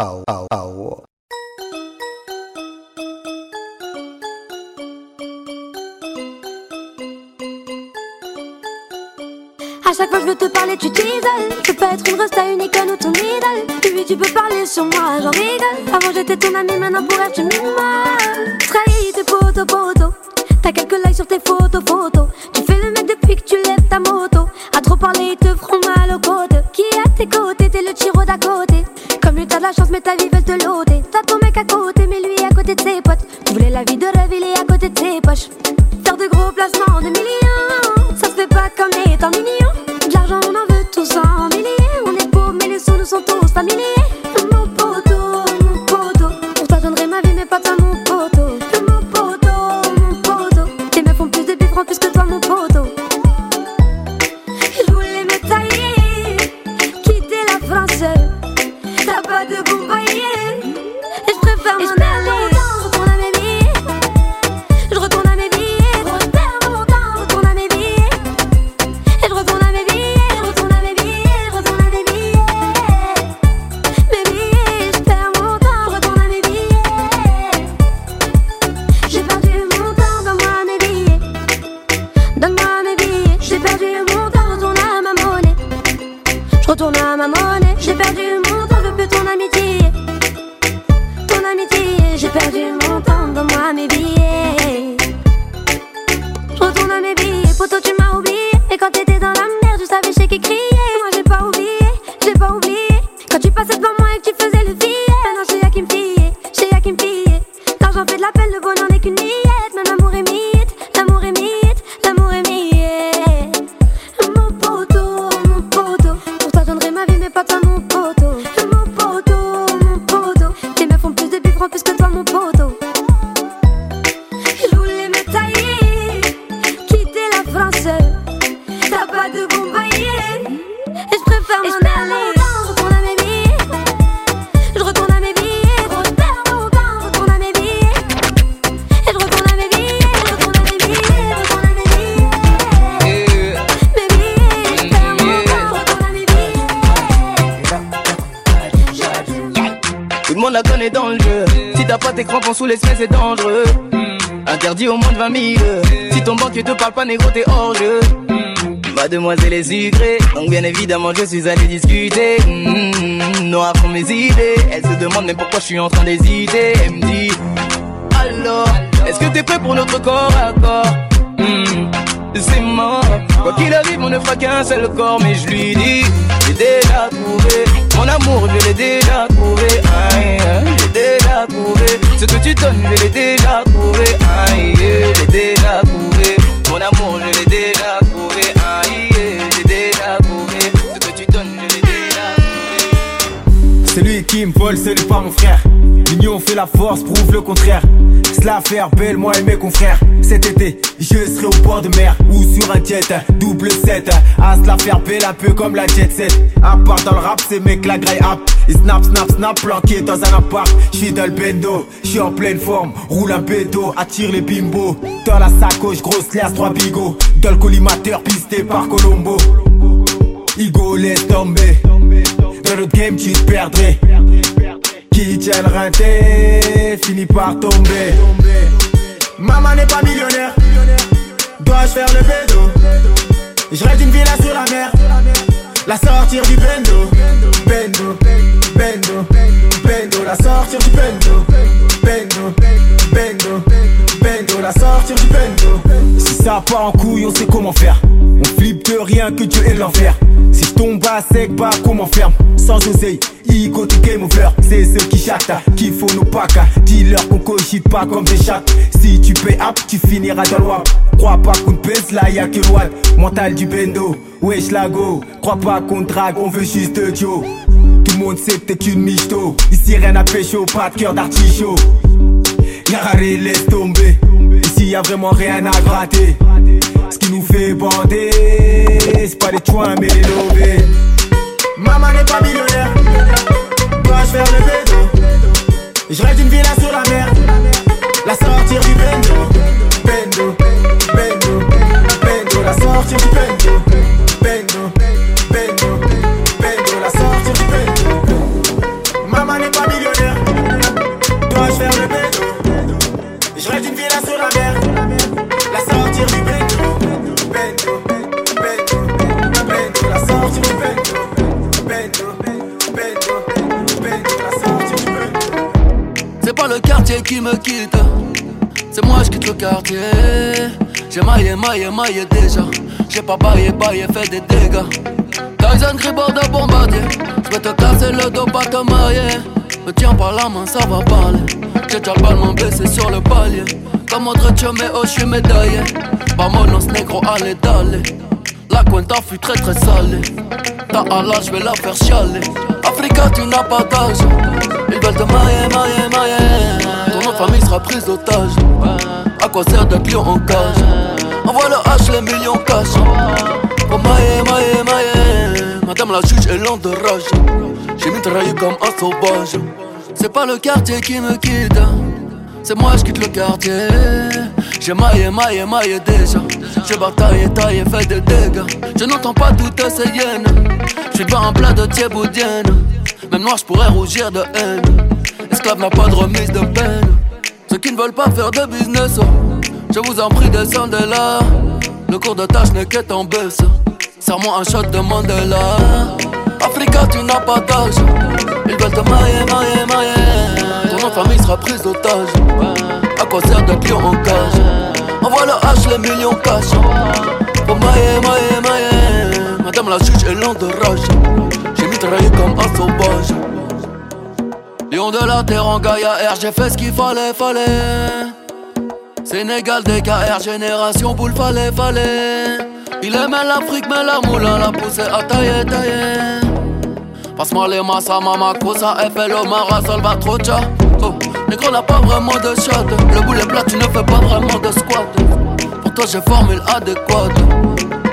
au, au, au. À chaque fois que je veux te parler, tu t'isoles. Je peux être une resta unique ou ton idole. Puis tu peux parler sur moi, j'en rigole. Avant j'étais ton ami, maintenant pour être tu m'immoles. Trahi tes potos, potos. T'as quelques likes sur tes photos, photos. Tu fais le mec depuis que tu lèves ta moto. À trop parler, ils te feront mal aux côtes. Qui à tes côtés, t'es le tiro d'à côté t'as de la chance, mais ta vie veut te l'ôter. T'as ton mec à côté, mais lui à côté de ses potes. Tu voulais la vie de rêve, il est à côté de ses poches. Faire de gros placements en 2000. Tout le monde la connaît dans le jeu. Si t'as pas tes crampons sous les semelles, c'est dangereux. Interdit au moins de 20 000. Si ton banquier te parle pas, négro, t'es hors jeu. Mademoiselle est sucrée, donc bien évidemment je suis allé discuter. Mmh, noir pour mes idées. Elle se demande même pourquoi je suis en train d'hésiter. Elle me dit Alors, est-ce que t'es prêt pour notre corps à corps? Mmh, C'est mort. Quoi qu'il arrive, on ne fera qu'un seul corps, mais je lui dis J'ai déjà trouvé mon amour, je l'ai déjà trouvé. Aïe, j'ai déjà trouvé ce que tu donnes, je l'ai déjà trouvé. Aïe, j'ai déjà trouvé mon amour, je l'ai déjà trouvé. Aïe, j'ai déjà trouvé ce que tu donnes, je l'ai déjà trouvé. Celui qui me vole, c'est lui pas mon frère. L'union fait la force, prouve le contraire. Cela belle, moi et mes confrères. Cet été, je serai au bord de mer ou sur un jet, double 7. À se la faire belle, un peu comme la jet set. À part dans le rap, c'est mec la graille app. Et snap, snap, snap, planqué dans un appart. J'suis dans le bendo, j'suis en pleine forme. Roule un bédo, attire les bimbos. Dans la sacoche, grosse liasse, trois bigots. Dans le collimateur, pisté par Colombo. Igo, laisse tomber. Dans notre game, tu te perdrais. Qui tient le rinté, finit par tomber. Maman n'est pas millionnaire. Dois-je faire le bédo? Je rêve d'une villa sur la mer. La sortir du bendo. Bendo, bendo, bendo. La sortir du bendo. Bendo, bendo, bendo. La sortir du bendo. Si ça part en couille, on sait comment faire. On flippe de rien que Dieu et l'enfer. Si je tombe à sec, bah comment faire Sans oseille, Igo du game over. C'est ceux qui chatent, qui font nos packs. Dis-leur qu'on cogite pas comme des chattes. Si tu payes up, tu finiras dans le. Crois pas qu'on pèse là, y'a que watt. Mental du bendo, wesh la go. Crois pas qu'on drague, on veut juste Joe. Tout le monde sait que t'es une michto. Ici rien à pécho, pas de cœur d'artichaut. Yarare, laisse tomber. Ici y a vraiment rien à gratter. Bander, c'est pas les joints mais les lobés. Maman n'est pas millionnaire. Dois-je faire le bédo? Je rêve d'une villa sur la mer. La sortir du bendo. Bendo, bendo, bendo. La sortir du bendo. J'ai maillé, maillé, maillé déjà. J'ai pas baillé, baillé, fait des dégâts. Tyson Gribord de bombardier. Je vais te casser le dos, pas te mailler. Me tiens par la main, ça va parler. J'ai déjà le ballon baissé sur le palier. Comme autre mais oh, je suis médaillé. Vamonos négro, allez, d'aller. La cuenta fut très très salée. Ta Allah, je vais la faire chialer. Africa, tu n'as pas d'âge. Ils veulent te mailler, mailler, mailler. Ton autre famille sera prise d'otage. À quoi sert d'être lion en cage Envoie le H, les millions cash. Oh mailler, mailler, mailler. Madame la juge est lente de rage. J'ai mitraillé comme un sauvage. C'est pas le quartier qui me quitte. C'est moi je quitte le quartier. J'ai maillé, maillé, maillé déjà. J'ai bataillé, taillé, fait des dégâts. Je n'entends pas toutes ces hyènes. J'suis pas un plat de thieboudienne. Même noir, j'pourrais rougir de haine. Esclave n'a pas de remise de peine. Ceux qui ne veulent pas faire de business, oh, je vous en prie, descendez là. Le cours de tâche n'est qu'être en baisse. Serre-moi un shot de Mandela. Africa, tu n'as pas d'âge. Ils veulent te mailler, mailler, mailler. Ton de famille sera prise d'otage. À quoi sert d'être lion en cage? Envoie le H, les millions cash. Pour mailler, mailler, mailler. Madame la juge est lente de rage. J'ai comme un sauvage. Lion de la terre en Gaïa R, j'ai fait ce qu'il fallait, fallait. Sénégal, DKR, génération boule, fallait, fallait. Il aimait l'Afrique, mais la moulin l'a poussé à tailler, tailler. Passe-moi les massa, mama, cosa, FLO, Mara, Salvatrocha. Oh, négro n'a pas vraiment de shot. Le boulet plat, tu ne fais pas vraiment de squat. Pour toi, j'ai formule adéquate.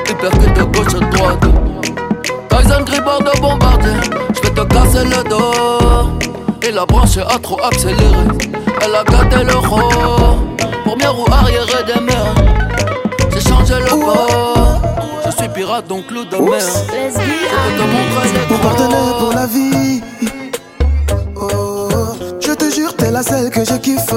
Hypercute de gauche à droite. Tyson Gribord de bombardier. J'vais te casser le dos. Et la branche a trop accéléré. Elle a gâté le rôle. Première roue arrière des mers. J'ai changé le bord. Je suis pirate donc loup de mer. Je peux te montrer les Mon partenaire pour la vie. Oh, je te jure, t'es la seule que je kiffe.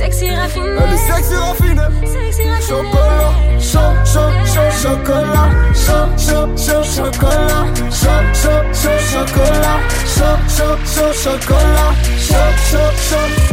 Sexy raffiné. Elle est sexy raffinée. Sexy raffinée. Chocolat, chaud, chaud, chaud, chocolat. Chaud, chaud, chaud, chocolat. Chaud, chaud, chaud, chocolat. Chaud, chaud, chaud, chocolat. Chaud, chaud, chaud.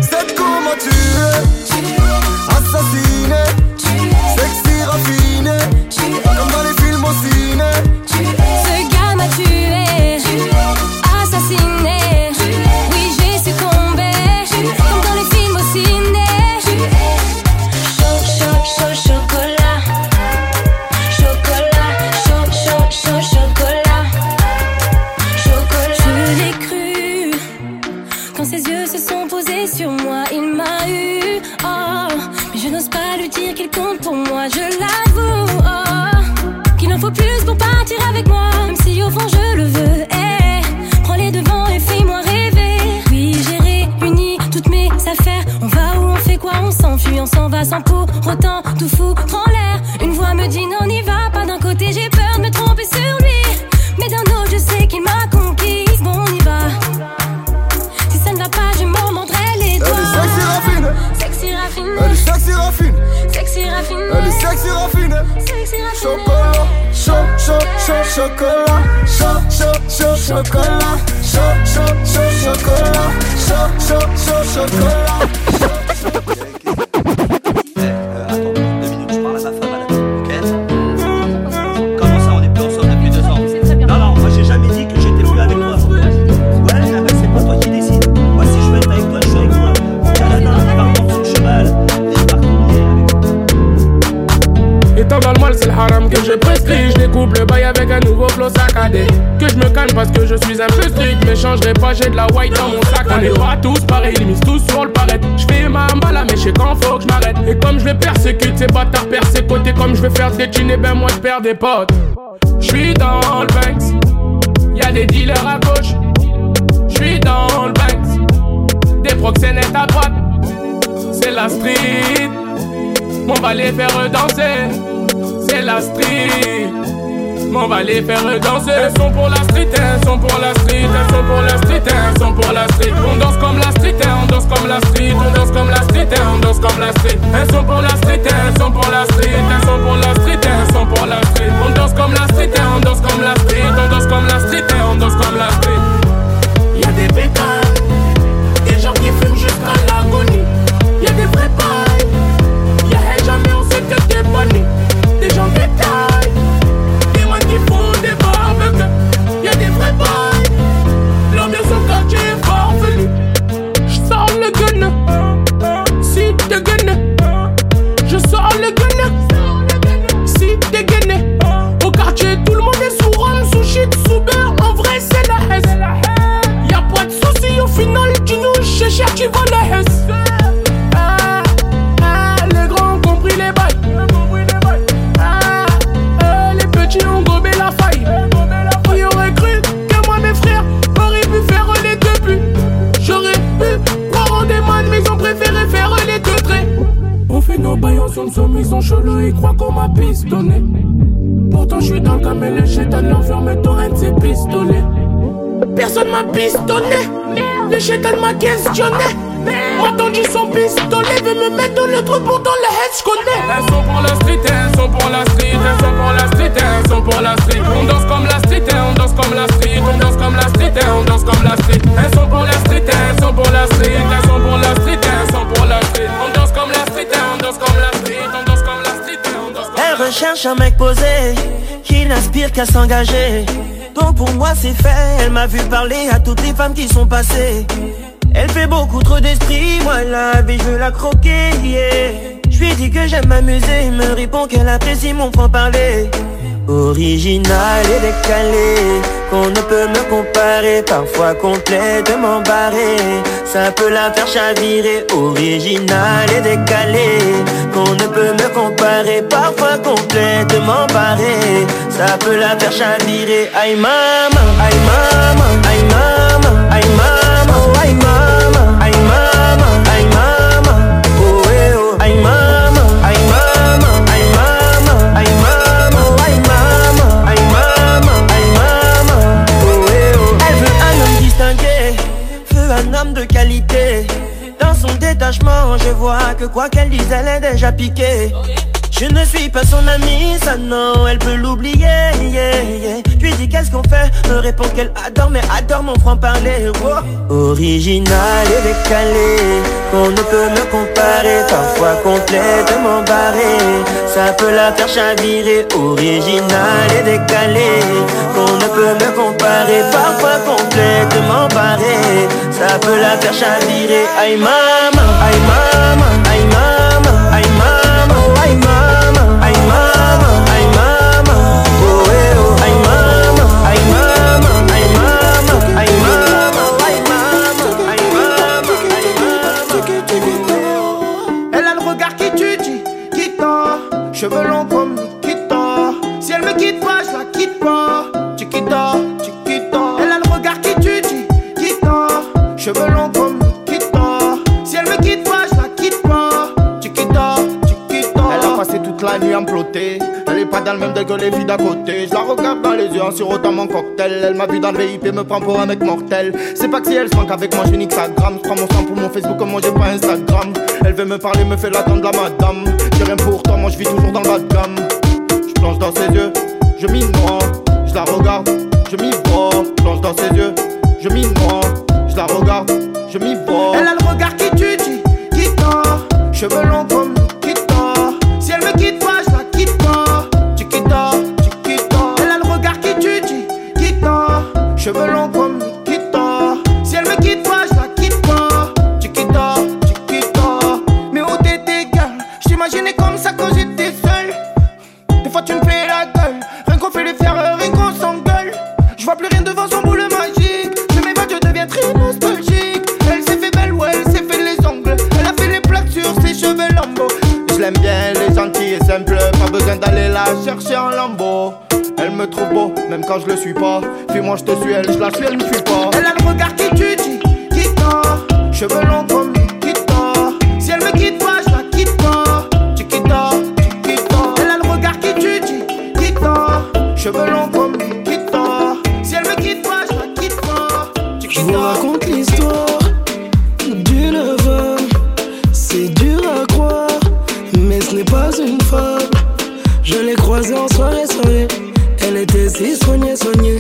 Chocolat, chaud, chaud, chaud, chocolat, chaud, chaud, chaud, chocolat, chaud, chaud, chaud, chocolat. Je suis un peu strict. Mais changerai pas, j'ai de la white dans mon sac. On est pas tous pareils, ils misent tous sur le paraître. Je fais ma mbala, mais je sais quand faut que je m'arrête. Et comme je vais persécuter ces bâtards, percer côté. Comme je vais faire des thunes, et ben moi je perds des potes. Je suis dans le Banks, y'a des dealers à gauche. Je suis dans le Banks, des proxénètes à droite. C'est la street. On va les faire danser, c'est la street. On va les faire danser. Elles sont pour la street, elles sont pour la street, elles sont pour la street, elles sont pour la street. On danse comme la street, on danse comme la street, on danse comme la street, on danse comme la street. Elles sont pour la street, elles sont pour la street, elles sont pour la street, elles sont pour la street. On danse comme la street, on danse comme la street, on danse comme la street, on danse comme la street. Y'a des bécanes, sont chelous, ils croient qu'on m'a pistonné. Pourtant, je suis dans le cam et les chétans l'enferment, torrent ses pistolets. Personne m'a pistonné, le chétan m'a questionné. M'a tendu son pistolet, veut me mettre dans le trou pourtant la haine j'connais. Elles sont pour la street, elles sont pour la street, elles sont pour la street, elles sont pour la street. On danse comme la street, on danse comme la street, on danse comme la street, on danse comme la street. Elles sont pour la street, elles sont pour la street, elles sont pour la street, elles sont pour la street. On danse comme la street, on danse comme la street, recherche un mec posé qui n'aspire qu'à s'engager. Donc pour moi c'est fait, elle m'a vu parler à toutes les femmes qui sont passées. Elle fait beaucoup trop d'esprit, moi la vie je veux la croquer, yeah. Je lui dis que j'aime m'amuser, me répond qu'elle apprécie mon franc-parler. Original et décalé, qu'on ne peut me comparer, parfois complètement barré. Ça peut la faire chavirer, original et décalé, qu'on ne peut me comparer, parfois complètement barré. Ça peut la faire chavirer, aïe maman, aïe maman, détachement, je vois que quoi qu'elle dise, elle est déjà piquée. Je ne suis pas son amie, ça non, elle peut l'oublier. Yeah, yeah. Lui dis qu'est-ce qu'on fait, me répond qu'elle adore, mais adore mon franc-parler. Original et décalé, on ne peut me comparer, parfois complètement barré. Ça peut la faire chavirer, original et décalé, on ne peut me comparer, parfois complètement barré. Ça peut la faire chavirer, aïe maman, aïe maman, la nuit Elle est pas dans le même que les filles d'à côté. Je la regarde dans les yeux en sirotant mon cocktail. Elle m'a vu dans le VIP, me prend pour un mec mortel. C'est pas que si elle se manque avec moi, je nique sa gramme. Je prends mon sang pour mon Facebook, comme moi j'ai pas Instagram. Elle veut me parler, me fait l'attendre la madame. J'ai rien pour toi, moi je vis toujours dans le bas de gamme. Je plonge dans ses yeux, je m'y noie. Je la regarde, je m'y vois. Plonge dans ses yeux, je m'y noie. Je la regarde, je m'y vois. Elle a le regard qui tue, qui tord. Cheveux longs comme Cheveux la elle me suit pas. Elle a le regard qui tue, qui tord. Cheveux longs comme Nikita. Si elle me quitte pas, je la quitte pas. Chiquita, chiquita. Elle a le regard qui tue, qui tord. Cheveux longs comme Nikita. Si elle me quitte pas, je la quitte pas. Je vous raconte l'histoire d'une femme. C'est dur à croire, mais ce n'est pas une femme. Je l'ai croisée en soirée, soirée. Elle était si soignée, soignée.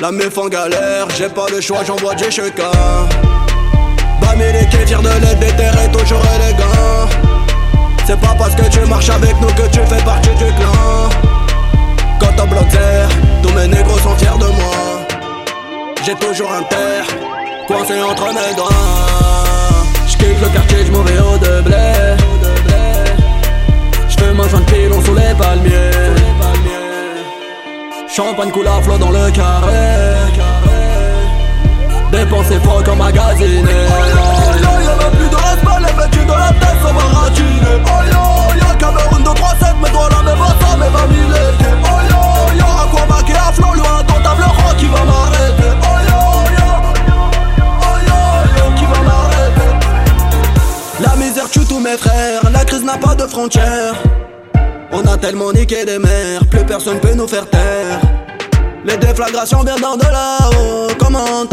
La meuf en galère, j'ai pas le choix, j'envoie du chacun. Bamilé qui fier de l'aide déterré, toujours élégant. C'est pas parce que tu marches avec nous que tu fais partie du clan. Quand on bloque terre, tous mes négros sont fiers de moi. J'ai toujours un terre, coincé entre mes doigts. J'quitte le quartier, j'm'en vais au de blé. J'fais ma fin de pilon sous les palmiers. Champagne couleur flot dans le carré Dépensé francs en magasiné. Oh yo, y'avait plus de respect, les vêtus de la tête se va ratiner. Oh yo, y'a Cameroun de 3-7, mais toi la même ça mais va m'y Oh yo, y'a Aquaman qui à flot, lui un tentable roi oh, qui va m'arrêter. Oh yo, yo, oh yo, yo, qui va m'arrêter. La misère tue tous mes frères, la crise n'a pas de frontières. On a tellement niqué des mers, plus personne peut nous faire taire. Les déflagrations bien dans de là-haut, comment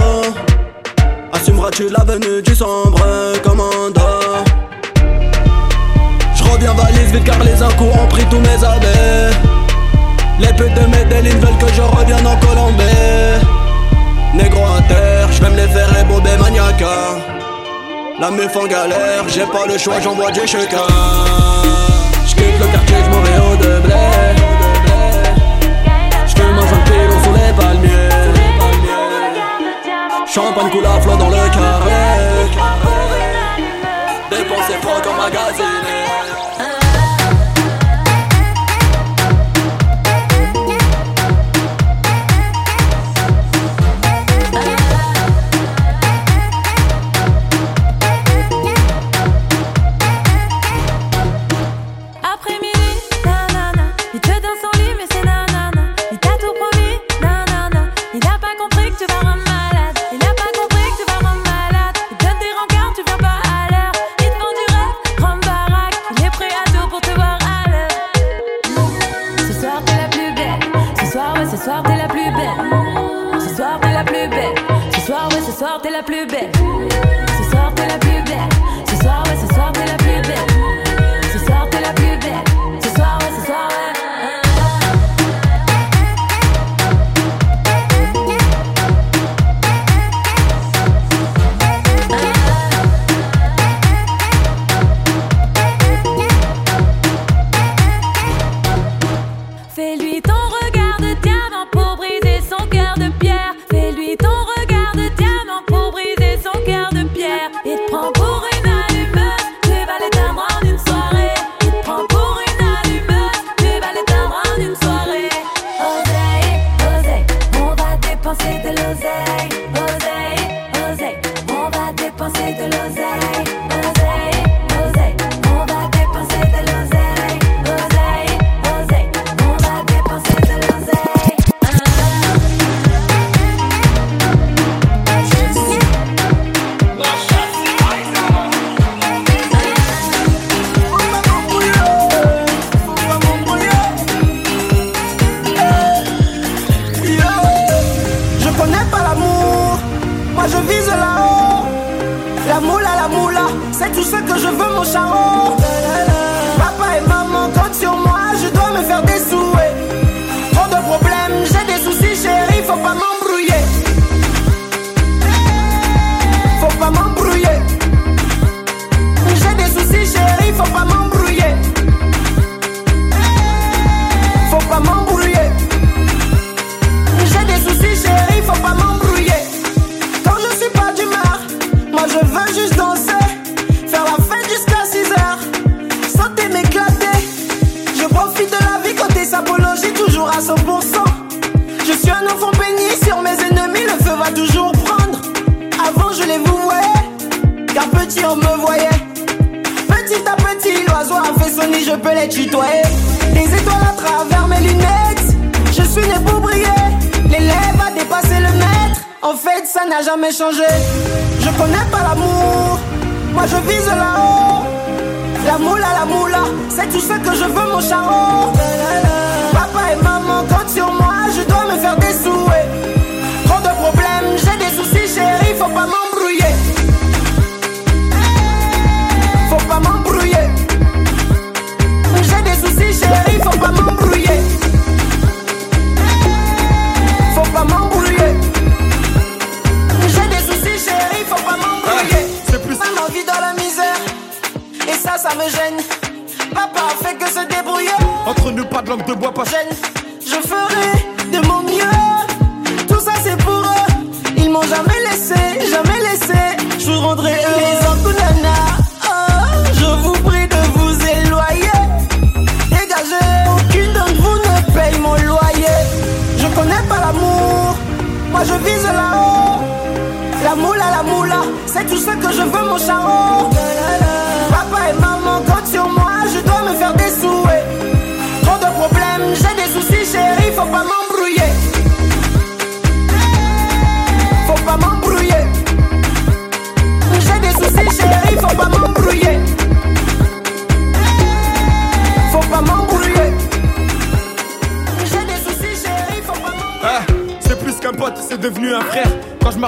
Assumeras-tu la venue du sombre commandant Je reviens valise vite car les incours ont pris tous mes abeilles. Les putes de Medellin veulent que je revienne en Colombie. Négro à terre, je vais me les faire ébober maniaque La meuf en galère, j'ai pas le choix, j'envoie du chacun Je le quartier, je au deblé les. Champagne coule à flot dans le carré. Dépensé froid comme magasiné. plus belle.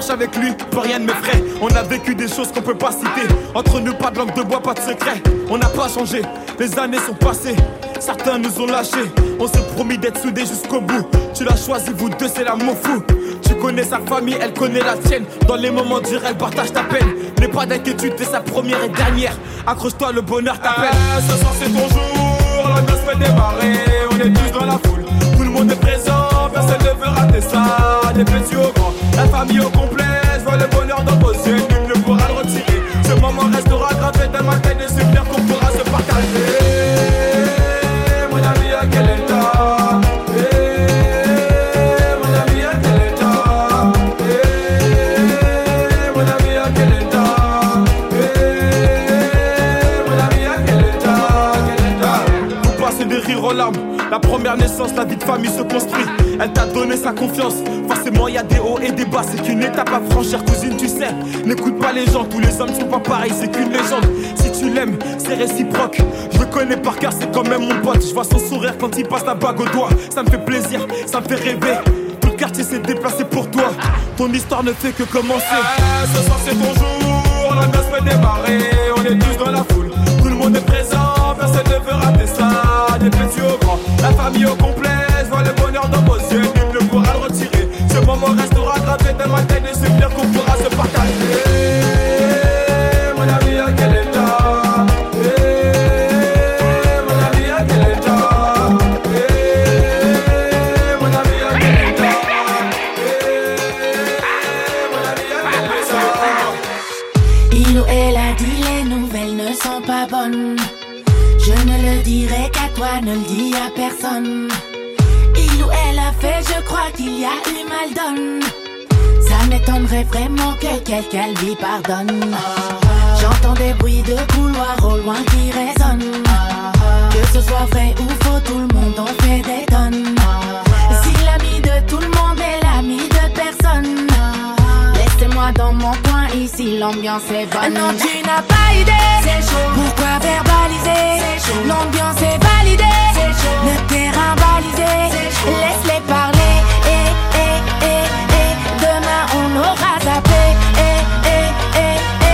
Avec lui, plus rien ne m'effraie. On a vécu des choses qu'on peut pas citer. Entre nous, pas de langue de bois, pas de secret. On n'a pas changé, les années sont passées. Certains nous ont lâchés. On s'est promis d'être soudés jusqu'au bout. Tu l'as choisi, vous deux, c'est l'amour fou. Tu connais sa famille, elle connaît la tienne. Dans les moments durs, elle partage ta peine. N'aie pas d'inquiétude, t'es sa première et dernière. Accroche-toi, le bonheur t'appelle. Ah, ce soir, c'est ton. La noce fait démarrer. On est tous dans la foule. Tout le monde est présent. Personne ne veut rater ça. Des petits famille au complet. Je vois le bonheur dans vos yeux. Nul ne pourra le retirer. Ce moment restera gravé dans ma tête. Souvenirs qu'on pourra se partager. Mon ami, à quel état? La première naissance, la vie de famille se construit. Elle t'a donné sa confiance. Forcément, y a des hauts et des bas. C'est qu'une étape à franchir, cousine, tu sais. N'écoute pas les gens, tous les hommes sont pas pareils. C'est qu'une légende. Si tu l'aimes, c'est réciproque. Je le connais par cœur, c'est quand même mon pote. Je vois son sourire quand il passe la bague au doigt. Ça me fait plaisir, ça me fait rêver. Tout le quartier s'est déplacé pour toi. Ton histoire ne fait que commencer. Ah, ce soir c'est ton jour, la noce fait démarrer, on est tous dans la foule, tout le monde est présent, personne ne veut rater ça, des petits au grand, la famille au complet, bonheur dans vos yeux, nul ne pourra le retirer, ce moment restera M'étonnerait vraiment que quelqu'un lui pardonne. J'entends des bruits de couloir au loin qui résonnent. Que ce soit vrai ou faux, tout le monde en fait des tonnes. Si l'ami de tout le monde est l'ami de personne. Laissez-moi dans mon coin, ici l'ambiance est bonne. Non, tu n'as pas idée. C'est chaud. Pourquoi verbaliser? L'ambiance est validée. Le terrain balisé. Laisse-les parler. Aura zappé. Et, et, et,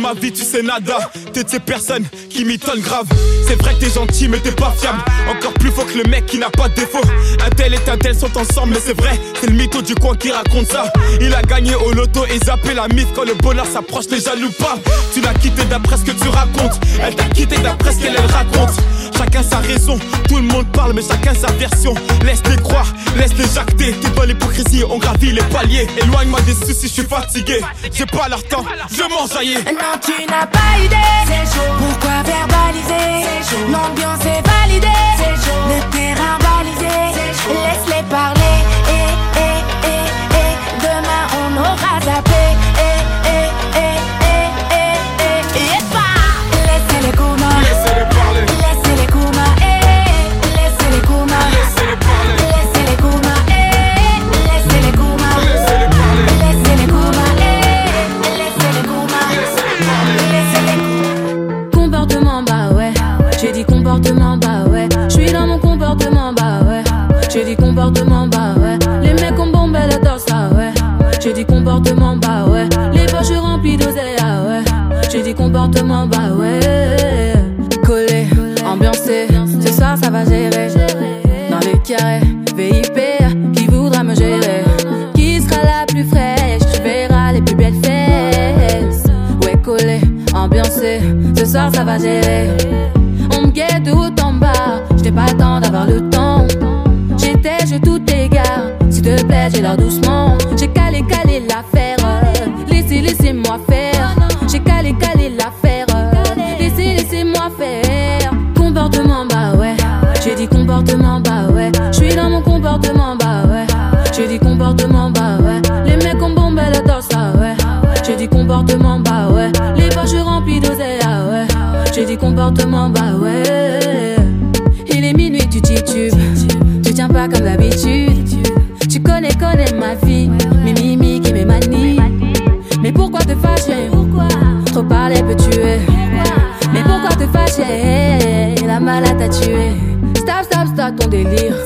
ma vie, tu sais nada. T'es de ces personnes qui m'étonnent grave. C'est vrai t'es gentil mais t'es pas fiable. Encore plus faux que le mec qui n'a pas de défaut. Un tel et un tel sont ensemble mais c'est vrai C'est le mytho du coin qui raconte ça. Il a gagné au loto et zappé la mythe Quand le bonheur s'approche les jaloux pas. Tu l'as quitté d'après ce que tu racontes. Elle t'a quitté d'après ce qu'elle elle raconte Chacun sa raison, tout le monde parle mais chacun sa version Laisse-les croire, laisse-les jacter T'es dans l'hypocrisie, on gravit les paliers Éloigne-moi des soucis, je suis fatigué J'ai pas leur temps, je m'enjaillis Non, tu n'as pas idée. C'est chaud. Pourquoi verbaliser? C'est chaud. L'ambiance est validée. C'est chaud. Le terrain balisé. Laisse-les parler. Et, et, et, et. Demain on aura zappé. Ça va gérer. On me guette tout en bas, j'n'ai pas le temps d'avoir le temps. J'étais, je tout égare, s'il te plaît, j'ai l'air doucement. J'ai calé, calé l'affaire, laissez, laissez-moi faire. Bah. Il est minuit, tu titubes. Tu tiens pas pas comme d'habitude. Tu connais, connais ma vie, mes mimiques et mes manies. Mais pourquoi te fâcher? Trop parler peut tuer. Mais pourquoi te fâcher? La malade t'a tué. Stop, stop, stop ton délire.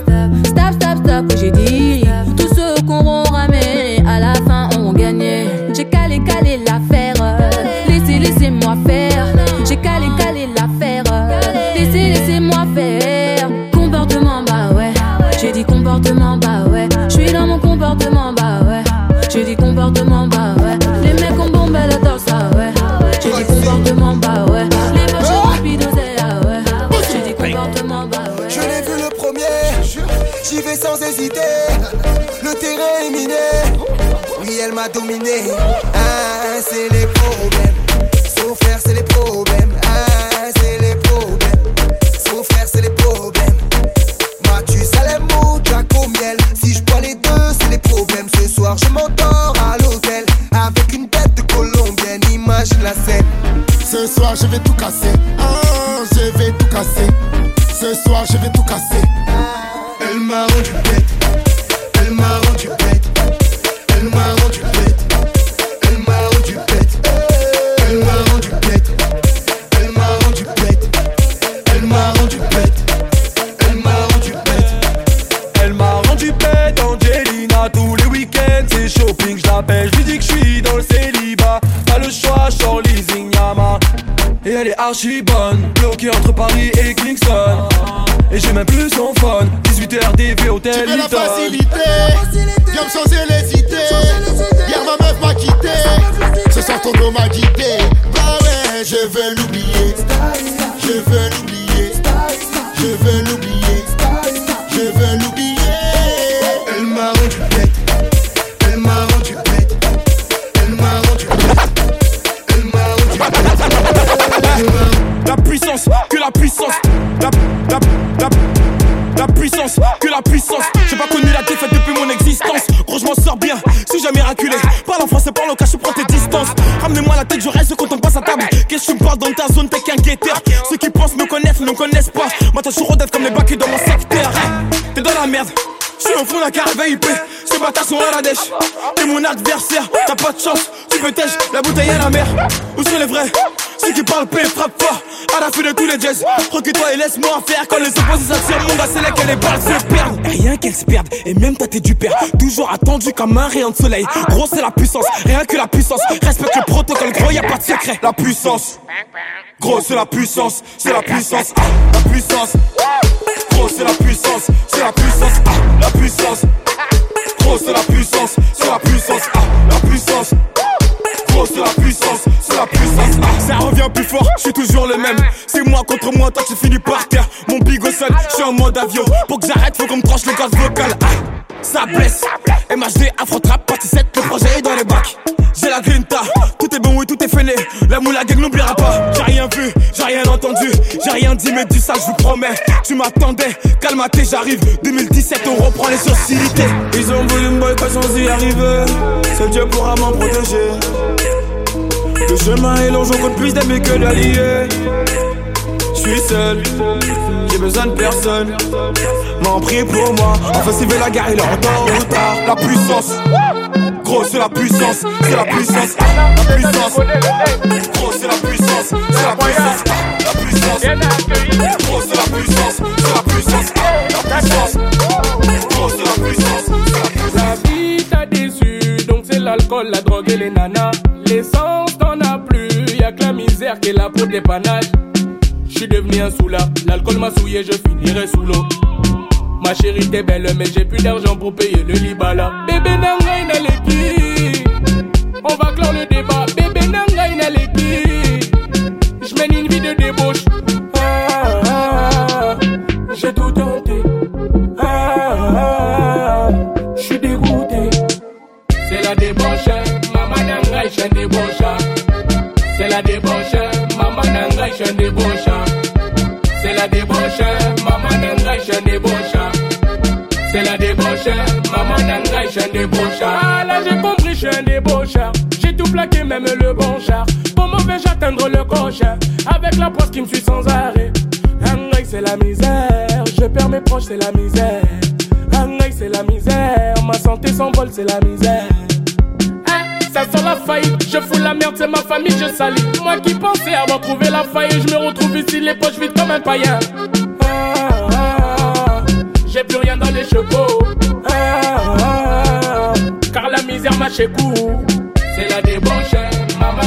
La tête, je reste quand on passe à table. Qu'est-ce que tu me parles dans ta zone, t'es qu'un guetteur. Ceux qui pensent me connaissent, ne me connaissent pas. Moi, t'as toujours d'être comme les bacs dans mon secteur. T'es dans la merde. Je suis au fond d'un carré VIP, ces bâtards sont à la dèche. T'es mon adversaire, t'as pas de chance, tu peux tèche, la bouteille à la mer. Où sont les vrais? Ceux qui parlent paix, frappe fort, à la fin de tous les jazz. Recule-toi et laisse-moi faire quand les opposés s'attirent. Mon gars, c'est là que les balles se perdent. Et rien qu'elles se perdent, et même ta tête du père. Toujours attendu comme un rayon de soleil. Gros, c'est la puissance, rien que la puissance. Respecte le protocole, gros, y a pas de secret. La puissance, gros, c'est la puissance, c'est la puissance, ah, la puissance. Gros, c'est la puissance, c'est la puissance, ah, la puissance. Gros, c'est la puissance, c'est la puissance, ah, la puissance. Gros, c'est la puissance, c'est la puissance, ah, ça revient plus fort, je suis toujours le même. C'est moi contre moi, toi tu finis par terre. Mon bigot seul, je suis en mode avion. Pour que j'arrête, faut qu'on me tranche le gaz vocal, ah, ça blesse. MHD, Afro Trap, partie 7, le projet est dans les bacs. J'ai la grinta, tout est bon, oui, tout est fêlé. La moule la gang n'oubliera pas. J'ai rien vu, j'ai rien entendu, j'ai rien dit, mais dis ça, je vous promets. Tu m'attendais, calme-toi, j'arrive. 2017, on reprend les sociétés. Ils ont voulu me boycotter sans y arriver. Seul Dieu pourra m'en protéger. Le chemin est long, je compte plus d'amis que d'alliés. Je suis seul, j'ai besoin de personne. M'en prie pour moi. Enfin, s'il veut la guerre, il est en temps ou. La puissance, gros, c'est la puissance, c'est la puissance, la puissance. Gros, c'est la puissance, c'est la puissance, la puissance. Gros, c'est la puissance, c'est la puissance, la puissance. Gros, c'est la puissance, la vie t'a déçu, donc c'est l'alcool, la drogue et les nanas. L'essence t'en as plus, y'a que la misère qui est là pour dépannage. J'suis devenu un soula, l'alcool m'a souillé, je finirai sous l'eau. Ma chérie t'es belle, mais j'ai plus d'argent pour payer le libala. Bébé nangai na leki, on va clore le débat. Bébé nangai na leki, j'mène une vie de débauche. Ah, ah, ah, j'ai tout tenté. Ah, ah, ah, j'suis dégoûté. C'est la débauche, maman nangai, j'suis un débaucheur. C'est la débauche, un débaucheur. C'est la débauche, maman un débaucheur. C'est la débauche, maman un débaucheur. Ah là j'ai compris, j'suis un débaucheur. J'ai tout plaqué, même le bon char. Comment vais-je atteindre le cochon Avec la poisse qui me suit sans arrêt. Nangai, c'est la misère. Je perds mes proches, c'est la misère. santé s'envole, c'est la misère. Ça sent la faillite, je fous la merde, c'est ma famille, je salis. Moi qui pensais avoir trouvé la faille, je me retrouve ici, les poches vides comme un païen. Ah, J'ai plus rien dans les chevaux. Ah, car la misère m'a chez. C'est la débauche, maman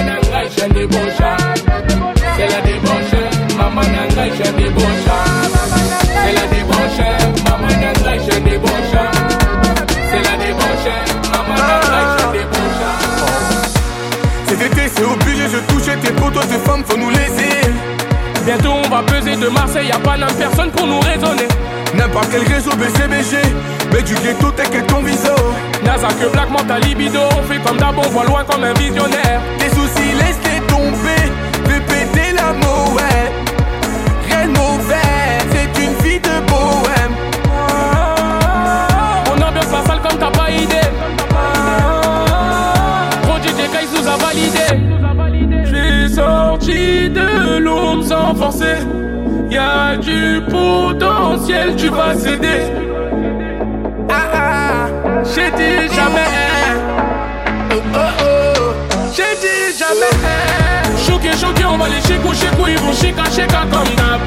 j'ai débauche. C'est la débauche, maman j'ai débauche. De Marseille, y'a pas n'importe personne pour nous raisonner. N'importe quel réseau BCBG, mais du ghetto t'inquiète ton viso. Nasa que Black ta libido, on fait comme d'abord, on voit loin comme un visionnaire. Tes soucis laisse-les tomber, fais péter la ouais. Rien de mauvais, c'est une vie de bohème. On ambiance la salle comme t'as pas idée. Gros DJ Guys nous a validé. J'suis sorti de l'ombre sans forcer. Y'a du potentiel, tu vas céder. Ah ah, j'ai dit jamais. Oh oh oh, j'ai dit jamais. Choqué, choqué, on va les chécou, chécou, ils vont chéka, chéka comme d'hab.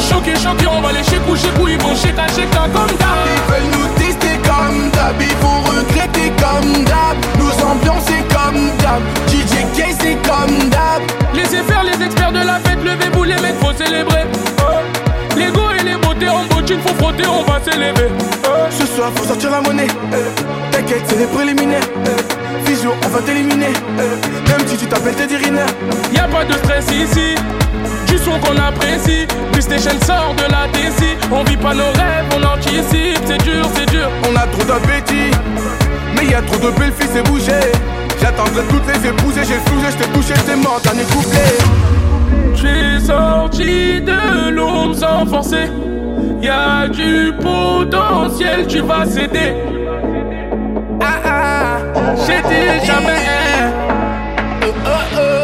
Choqué, choqué, on va les chécou, chécou, ils vont chéka, chéka comme d'hab. Ils veulent nous tester comme d'hab, ils vont regretter comme d'hab. Nous ambiancer comme d'hab, DJ K c'est comme d'hab. Laissez faire les experts de la fête, levez-vous les mecs, faut célébrer. Oh. Les go et les beautés en bottine, faut frotter, on va s'élever. Oh. Ce soir faut sortir la monnaie, euh. t'inquiète c'est les préliminaires. Euh. Physio, on va t'éliminer, euh. même si tu t'appelles Teddy Riner. Y'a pas de stress ici, du son qu'on apprécie. PlayStation sort de la DC, on vit pas nos rêves, on anticipe. C'est dur, c'est dur. On a trop d'appétit, mais y a trop de belles filles, c'est bougé. J'attendrai toutes les épouser, j'ai flougé, j't'ai touché, j't'ai mort, dernier couplet. J'suis sorti de l'ombre sans forcer. Y'a du potentiel, tu vas céder. Ah ah, j'ai dit jamais. Oh oh oh,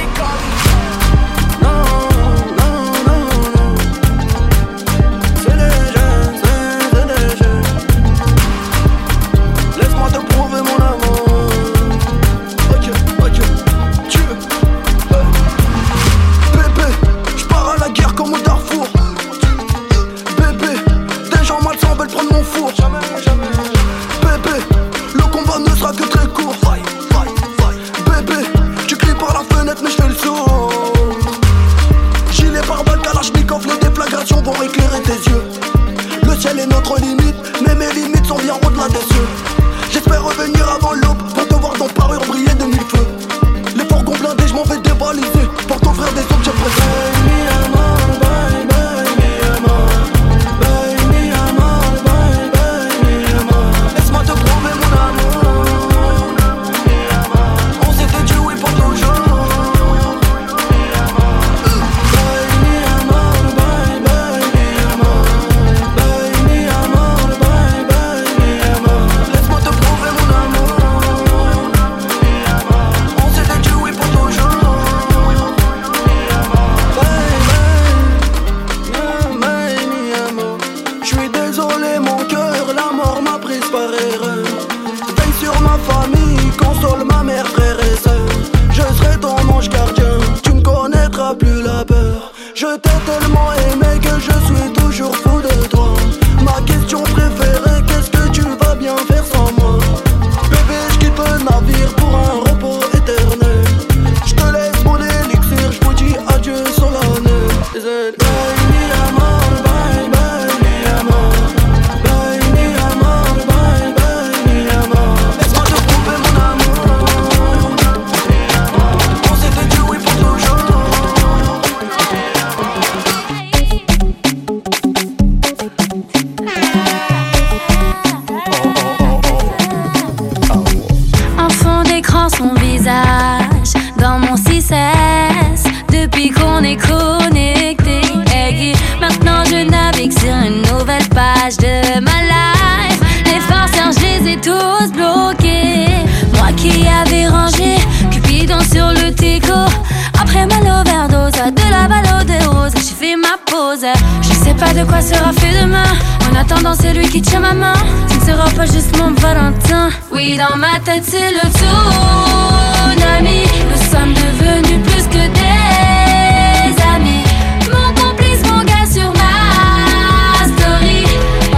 qui tient ma main. Ce ne sera pas juste mon Valentin. Oui, dans ma tête, c'est le tsunami. Nous sommes devenus plus que des amis. Mon complice, mon gars sur ma story.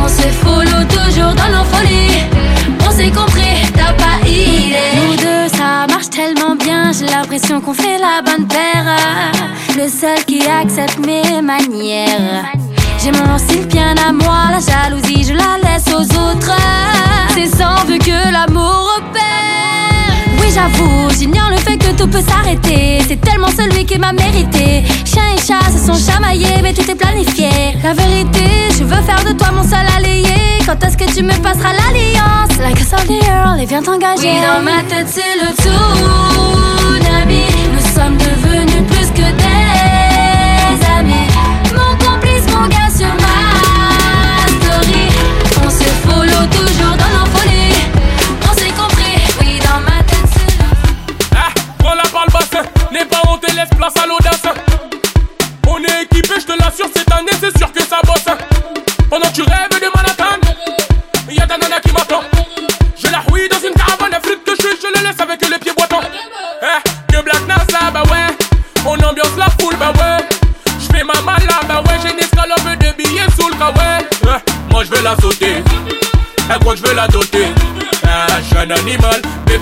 On se follow toujours dans nos folies. On s'est compris, t'as pas idée. Nous deux, ça marche tellement bien. J'ai l'impression qu'on fait la bonne paire. Le seul qui accepte mes manières. J'ai mon style bien à moi, la jalousie je la laisse aux autres. C'est sans vue que l'amour opère. Oui, j'avoue, j'ignore le fait que tout peut s'arrêter. C'est tellement celui qui m'a mérité. Chien et chat se sont chamaillés, mais tout est planifié. La vérité, je veux faire de toi mon seul allié. Quand est-ce que tu me passeras l'alliance? Like a soldier, et viens t'engager. Oui, dans ma tête, c'est le tsunami. Nous sommes devenus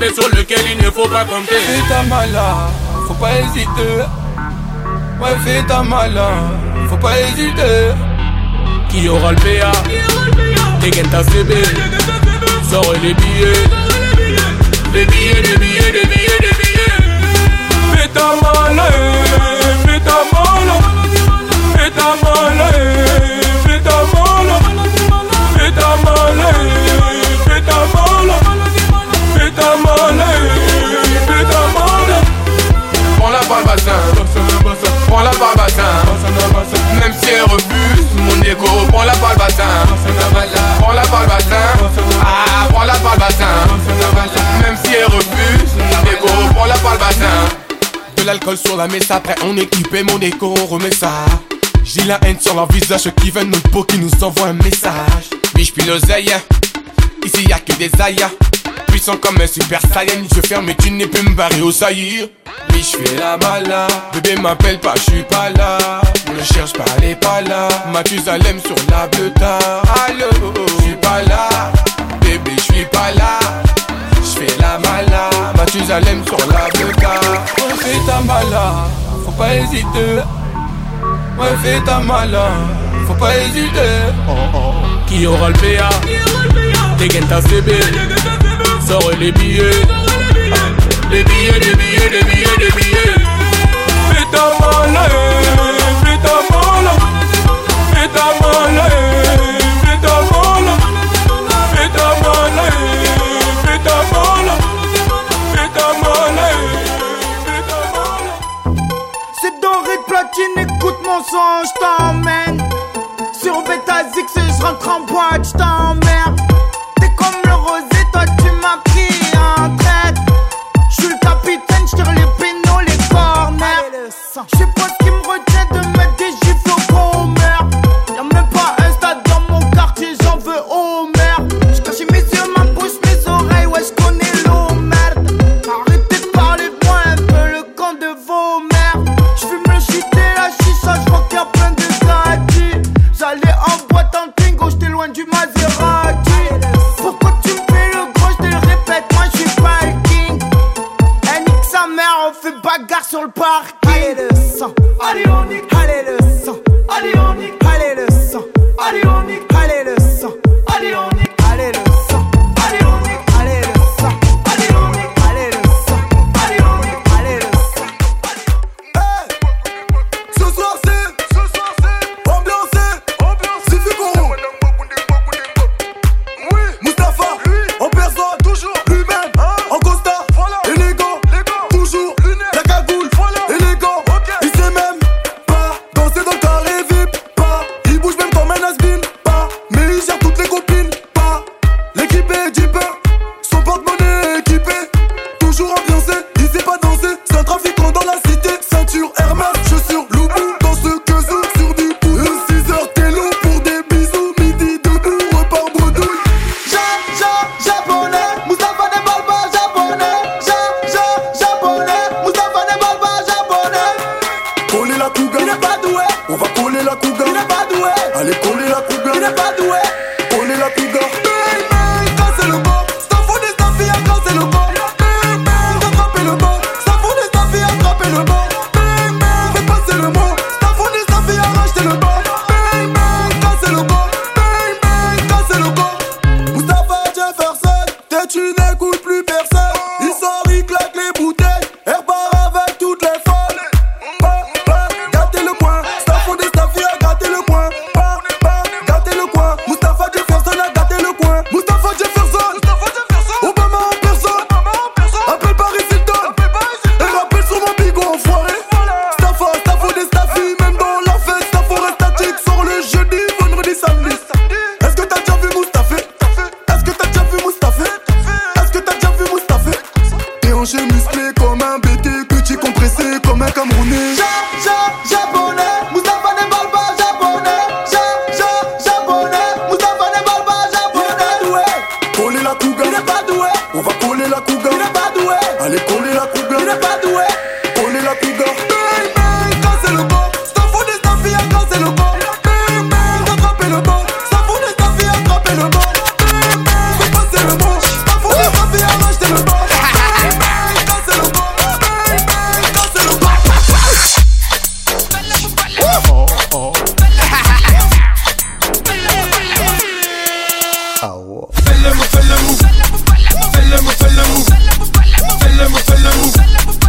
bébé sur lequel il ne faut pas compter. Fais ta mala, faut pas hésiter. Ouais, fais ta mala, faut pas hésiter. Qui aura le PA Dégaine ta CB Sors les billets Les billets, les billets, les billets, les billets Fais ta mala, fais ta mala. Fais ta mala, fais ta mala. Fais ta mala, fais ta mala. Fais ta mala, eh, fais ta mala. Prends la par le bassin, prends la par le bassin. Même si elle refuse, mon égo, prends la par le bassin. Prends la par le bassin, ah, prends la par le bassin. Même si elle refuse, mon égo, prends la par le bassin. De l'alcool sur la messe, après on équipait mon écho, on remet ça. J'ai la haine sur leur visage, ceux qui veulent notre peau qui nous envoient un message. Biche puis l'oseille, ici y'a que des aïas. Puissant comme un super saiyan, je ferme et tu n'es plus me barrer au saillir. Oui, je fais la mala. Bébé m'appelle pas, je suis pas là. Ne cherche pas, est pas là. Mathusalem sur la bleuta. Allô, je suis pas là. Bébé, je suis pas là. Je fais la mala. Mathusalem sur la bleuta. Ouais, fais ta mala. Faut pas hésiter. Ouais, fais ta mala. Faut pas hésiter. Qui aura le PA Dégaine ta CB Les billets Les billets, les billets, les billets, les billets Fais ta mala, eh, fais ta mala. Fais ta mala, eh, fais ta mala. Fais ta mala, eh, fais ta mala. Fais ta mala, eh, fais ta mala. C'est doré platine, écoute mon son, je t'emmène. Sur Beta Zix, je rentre en boîte, je t'emmerde. Traite. Je sur le parc. Allez le sang, allez on nique. Allez le sang, allez on nique. Allez le sang, allez on nique. Allez le sang, allez on fais le move, fais le move, fais le move, fais le move, fais le move, fais le move, fais le move.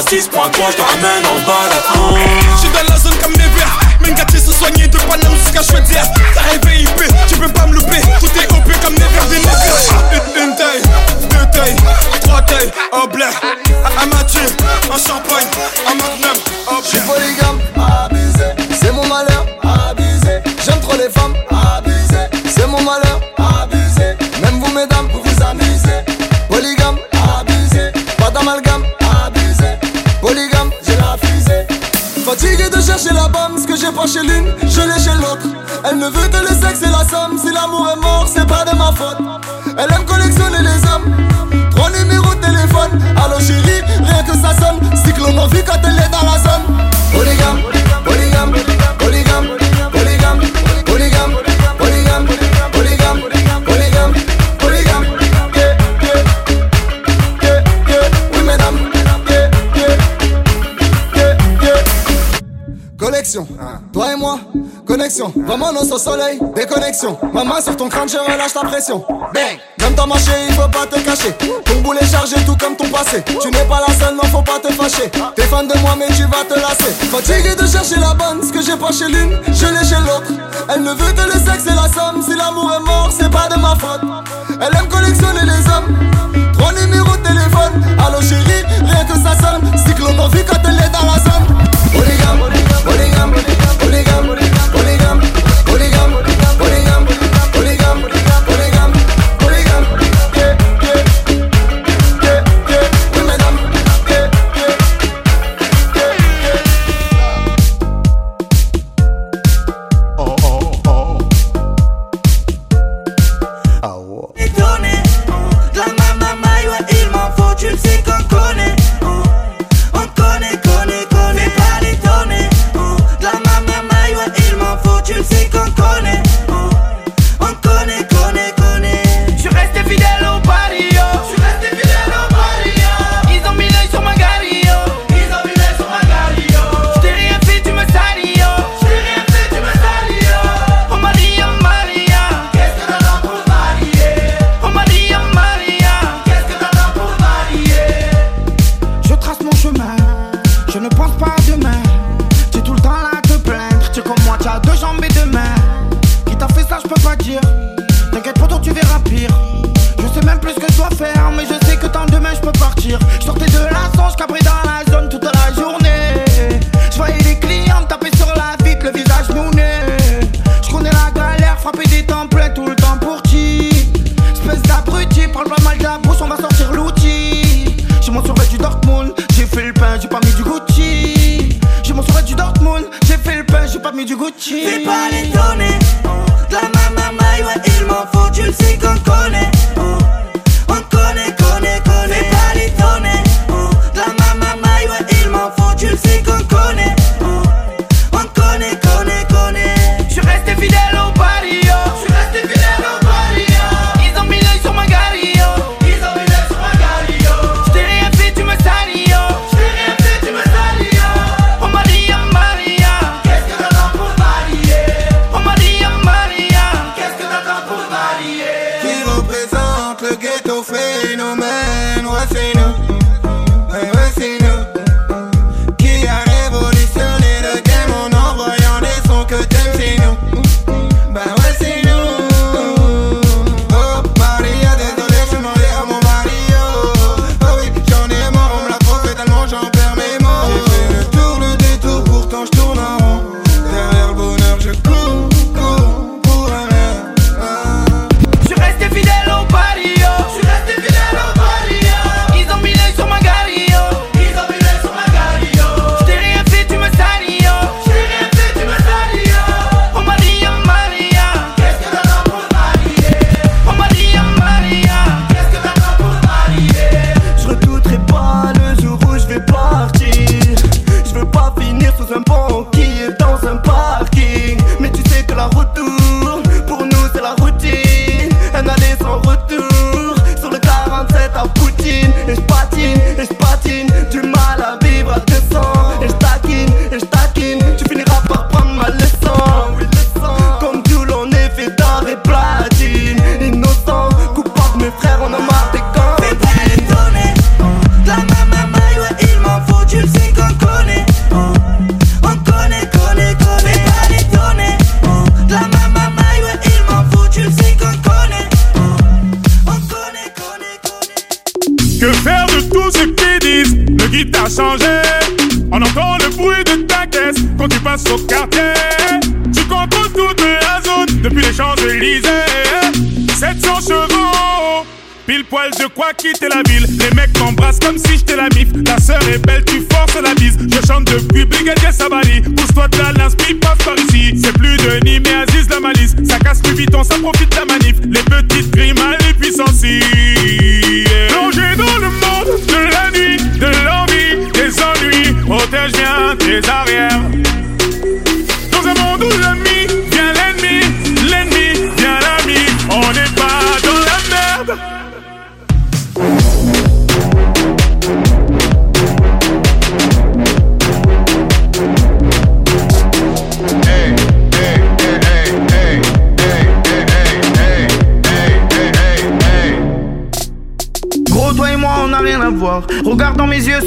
6.3, je t'amène en bas. Sais pas ce qui Vraiment non au soleil, déconnexion. Maman sur ton crâne, je relâche ta pression. Bang! Même ta marché, il faut pas te cacher. Ton boulet chargé, tout comme ton passé. Tu n'es pas la seule, non, faut pas te fâcher. T'es fan de moi, mais tu vas te lasser. Fatigué de chercher la bonne, ce que j'ai pas chez l'une, je l'ai chez l'autre. Elle ne veut que le sexe et la somme. Si l'amour est mort, c'est pas de ma faute. Elle aime collectionner les hommes. Trois numéros de téléphone. Allo chérie, rien que ça sonne. Cyclone en vie quand elle est dans la zone. origami, origami, origami, origami.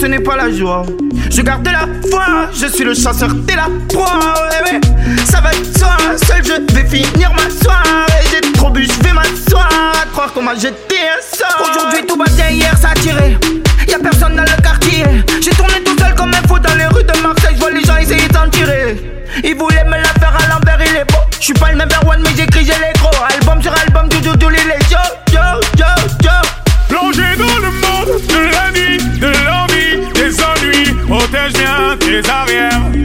ce n'est pas la joie. Je garde la foi, je suis le chasseur, t'es la proie. Ça va de soi, seul je vais finir ma soirée. J'ai trop bu, je vais m'asseoir. À croire qu'on m'a jeté un sort. Aujourd'hui tout battait, hier ça tirait. Y'a personne dans le quartier. J'ai tourné tout seul comme un fou dans les rues de Marseille. Je vois les gens essayer d'en tirer. Ils voulaient me la faire à l'envers, il est beau. Je suis pas le number one, mais j'écris, j'ai les gros. Album sur album, du tout, tous les yo, yo, yo. Porque sabemos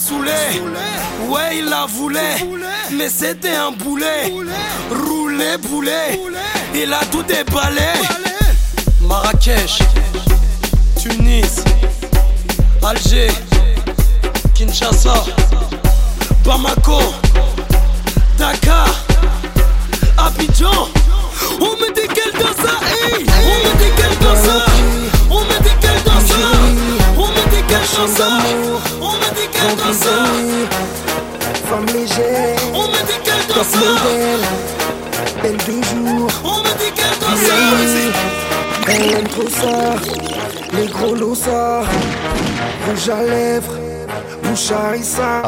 saoulé. Ouais, il la voulait, mais c'était un boulet. Roulé, boulet, il a tout déballé. Marrakech, Tunis, Alger, Kinshasa, Bamako, Dakar, Abidjan. On me dit qu'elle danse ça, On me dit qu'elle danse On me dit qu'elle ça On me dit qu'elle ça modèle, belle de jour. On me dit qu'elle danse ça Elle aime trop ça, les gros losa, rouge à lèvres, bouche harissa.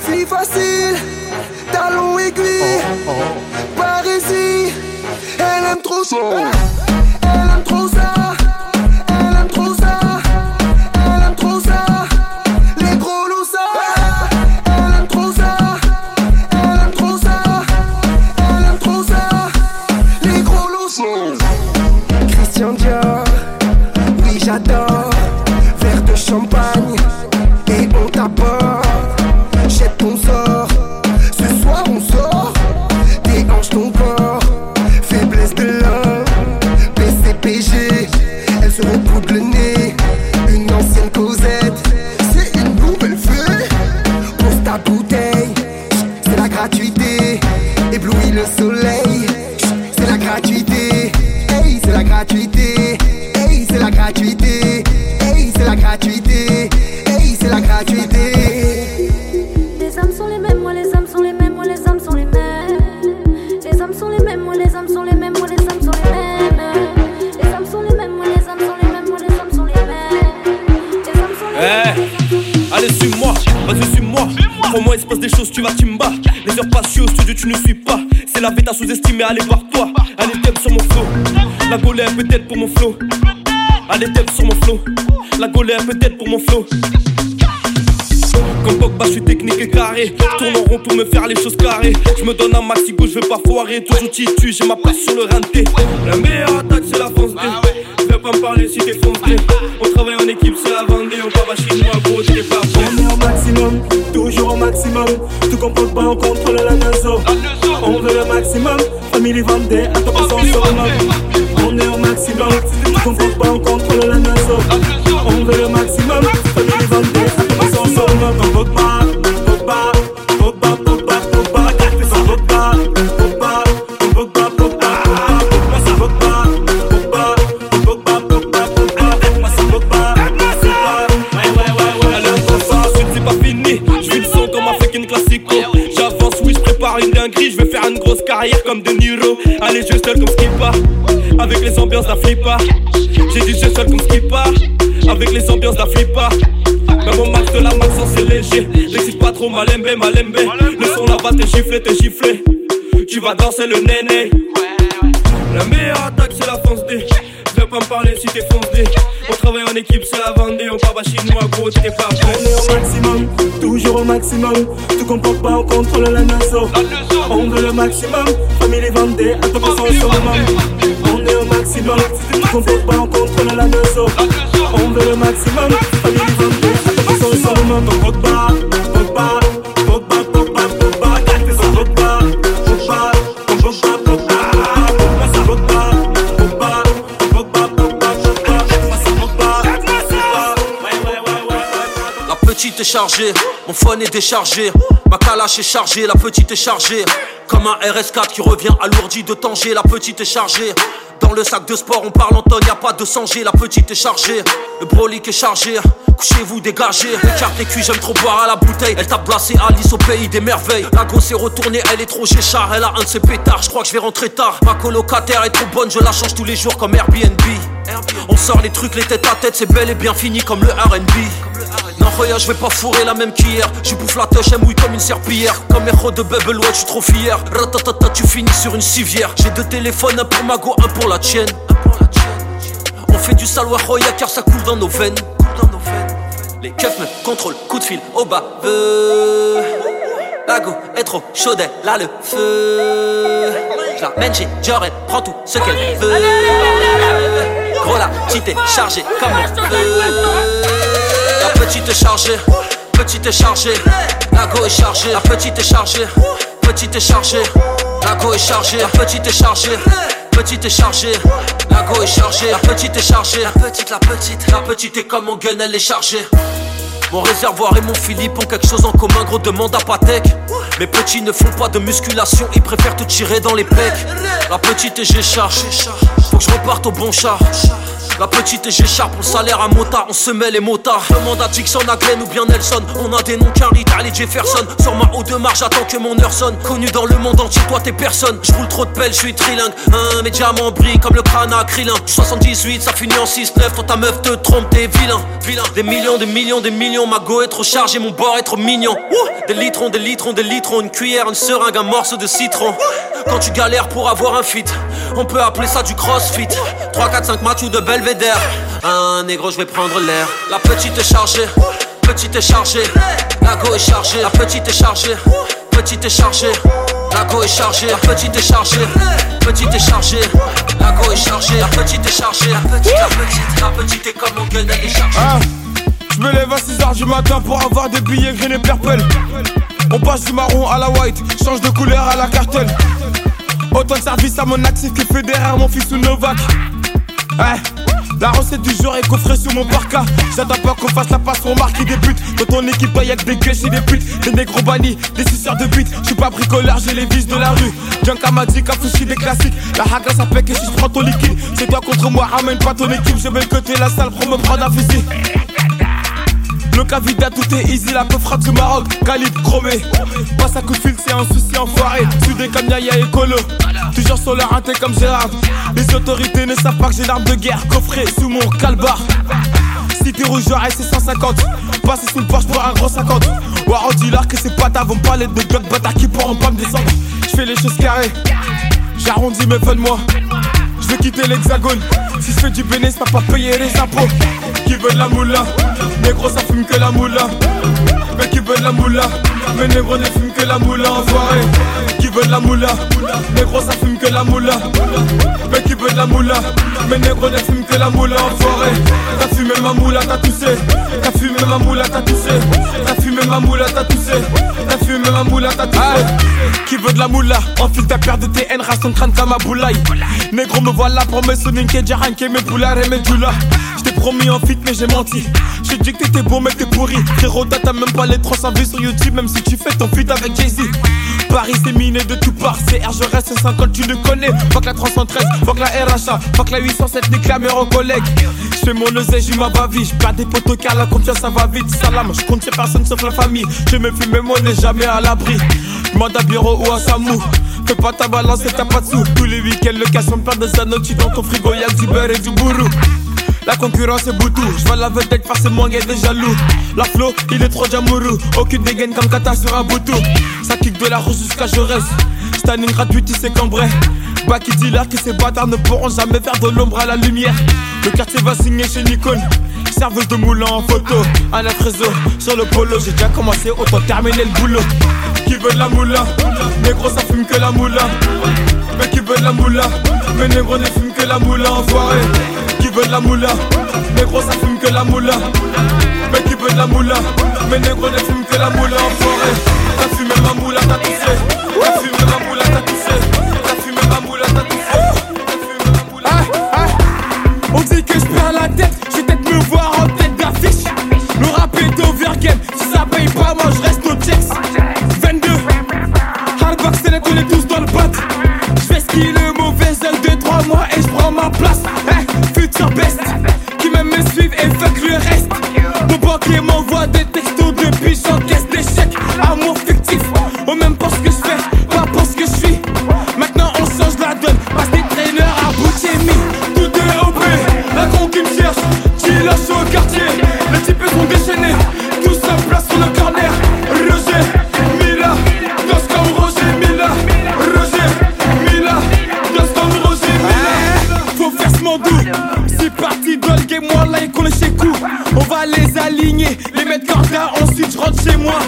Fille facile, talon aiguille, Parisie, elle aime trop ça. Elle allez voir toi Allez t'aimes sur mon flow La golée peut-être pour mon flow Allez t'aimes sur mon flow La golée peut-être pour mon flow comme Pogba, je suis technique et carré. Tourne en rond pour me faire les choses carrées. Je me donne un maxi je veux pas foirer. Toujours titu, j'ai ma place sur le rinté. La meilleure attaque, c'est la France D. Fais pas me parler si t'es foncé. On travaille en équipe, c'est la Vendée. On à chinois, gros, t'es pas bon. Au maximum, toujours au maximum. Tout comme Pogba, on contrôle la naso. On veut le maximum, On est au maximum, flipper. J'ai dit je seul comme Skipper. Avec les ambiances d'un flipper. Même au max de la max, c'est léger. N'excite pas trop, malembe, malembe. Le son là-bas, t'es giflé, t'es giflé. Tu vas danser le néné. La meilleure attaque, c'est la France D. Viens pas me parler si t'es foncé. On travaille en équipe, c'est la Vendée. On part à chinois, gros, t'es pas On est au maximum, toujours au maximum. Tout comme Pogba, on contrôle la naso. On veut le maximum, famille Vendée, à ton sur le on contrôle la. On veut le maximum, famille petite est chargée, mon phone est déchargé. Ma calache est chargée, la petite est chargée. Comme un RS4 qui revient alourdi de Tanger, la petite est chargée. Dans le sac de sport, on parle en tonnes, y a pas de 100G, la petite est chargée. Le brolic est chargé, couchez-vous, dégagez. Écarte les cuits, j'aime trop boire à la bouteille. Elle tape placé Alice au pays des merveilles. La grosse est retournée, elle est trop géchard, elle a un de ses pétards. Je crois que je vais rentrer tard. Ma colocataire est trop bonne, je la change tous les jours comme Airbnb. On sort les trucs, les têtes à tête, c'est bel et bien fini comme le RB. Non, regarde, je vais pas fourrer la même qu'hier. Je bouffe la touche, elle mouille comme une serpillière. Comme héros de Bubble Watch, je suis trop fier. Ratatata, tu finis sur une civière. J'ai deux téléphones, un pour ma go, un pour la tienne. On fait du sale Roya car ça coule dans nos veines. Les keufs me contrôlent, coup de fil au bas. La go est trop chaude, a le feu. Je la mène chez Dior, elle tout ce qu'elle veut. Gros la petite est chargée comme un feu. Petite est chargée, petite est chargée, la go est chargée, la petite est chargée, petite est chargée, la go est chargée, la petite est chargée. Petite est chargée, la go est chargée, la petite est chargée, la petite, la petite, la petite est comme mon gun, elle est chargée. Mon réservoir et mon Philippe ont quelque chose en commun, gros demande à Patek. Mes petits ne font pas de musculation, ils préfèrent te tirer dans les pecs. La petite et j'écharge, faut que je reparte au bon char. La petite et j'écharpe le salaire à motard, on se met les motards. Demande à Dixon, à Glenn ou bien Nelson. On a des noms qu'un Ali Jefferson. Sur ma haut de marge, j'attends que mon heure sonne. Connu dans le monde entier, toi t'es personne. Je roule trop de pelle, je suis trilingue. Diamants brillent comme le crâne à Krillin. 78, ça finit en 6-9. Toi ta meuf te trompe, t'es vilain. vilain. Des millions, des millions, des millions. Ma go est trop chargée, mon bord est trop mignon. Des litrons, des litrons, des litrons. Une cuillère, une seringue, un morceau de citron. Quand tu galères pour avoir un fit, on peut appeler ça du crossfit. 3, 4, 5 matchs ou de belvédère. Un négro, je vais prendre l'air. La petite est chargée, petite est chargée. La go est chargée, la petite est chargée, petite est chargée. La go est chargée, la petite est chargée, petite est chargée. La go est chargée, la petite est chargée, la petite, la petite, la petite est comme mon gun, elle est chargée. Ah, je me lève à 6h du matin pour avoir des billets green et purple. On passe du marron à la white, change de couleur à la cartelle. Autant de service à mon actif que derrière mon fils ou Novak. Ouais. La recette du jour est coffrée sous mon parka. J'attends pas qu'on fasse la passe pour marquer des buts. Dans ton équipe, y'a que des gueuches et des putes. Des négros bannis, des suceurs de buts. J'suis pas bricoleur, j'ai les vis de la rue. Junka m'a dit qu'à des classiques. La haga ça pèque et si j'prends ton liquide. C'est toi contre moi, ramène pas ton équipe. Je vais le côté la salle pour me prendre un fusil. Le Cavida, tout est easy, la peu frappe du Maroc, calibre chromé. Passe à coup de fil, c'est un souci enfoiré. Sudé comme Yaya et Colo. Toujours sur leur inté comme Gérard. Les autorités ne savent pas que j'ai l'arme de guerre coffré sous mon calbar. Cité rouge, c'est 150. Passer sous le porche pour un gros 50. Waro dit là que c'est pas vont me parler de blocs bâtards qui pourront pas me descendre. J'fais les choses carrées. J'arrondis mes fins de moi. J'veux quitter l'hexagone. Si j'fais du bénéfice, pas pas payer les impôts. Qui veut de la moula? Négro, ça fume que la moula. Mais qui veut de la moula Mais négro ne fume que la moula, enfoiré. Qui veut de la moula Négro, ça fume que la moula. Mais qui veut de la moula Mais négro ne fume que la moula, enfoiré. T'as fumé ma moula, t'as toussé. T'as fumé ma moula, t'as toussé. T'as fumé ma moula, t'as toussé. T'as fumé ma moula, t'as toussé. Qui veut de la moula? Enfile ta paire de TN, rase ton crâne comme ma boulaye. Négro, me voilà pour me sonner, que mes poulars et mes doulas. J't'ai promis en fit, mais j'ai menti. J'ai dit que t'étais bon, mais t'es pourri. Frérot, t'as même pas les 300 vues sur YouTube, même si tu fais ton feat avec Jay-Z. Paris, c'est miné de tout part. C'est R, je reste 50, tu le connais. Fuck la 313, fuck la RHA, fuck la 807, nique la meilleure collègue. J'fais mon oseille, j'suis ma bavie. J'perds des potos car la confiance, ça va vite. Salam, j'compte sur personne sauf la famille. Je me fume, on n'est jamais à l'abri. Demande à bureau ou à Samou. Fais pas ta balance et t'as pas de sous. Tous les week-ends, le casse, on perd des anneaux. dans ton frigo, y'a du beurre et du bourreau. La concurrence est boutou, je la vedette forcément y'a des jaloux La flow, il est trop jamourou Aucune dégaine comme Kata sur un boutou Ça kick de la rose jusqu'à Jaurès. Standing gratuit, il s'est cambré Bah qui dit là que ces bâtards ne pourront jamais faire de l'ombre à la lumière. Le quartier va signer chez Nikon. Serveuse de moulin en photo, la réseau sur le polo, j'ai déjà commencé, autant terminer le boulot. Qui veut de la moula? Négro, ça fume que la moula. Mais qui veut de la moula? Mais négro ne fume que la moula, enfoiré qui veut de la moula? Négro ça fume que la moula Mais qui veut de la moula. Mais négro ne fume que la moula enfoiré T'as fumé ma moula, t'as toussé. T'as fumé ma moula, t'as toussé. T'as fumé ma moula, t'as toussé. Ah, ah. On dit que je perds la tête. Je vais peut-être me voir en tête d'affiche. Le rap est overgame Si ça paye pas moi je reste au checks. 22 Hardbox c'est on est tous dans le bat Je vais skier le mauvais œil de 3 mois Et je prends ma place. Futur best. Qui même me suivent et fuck le reste Banquier m'envoie des va les aligner, les mettre corda, ensuite je rentre chez moi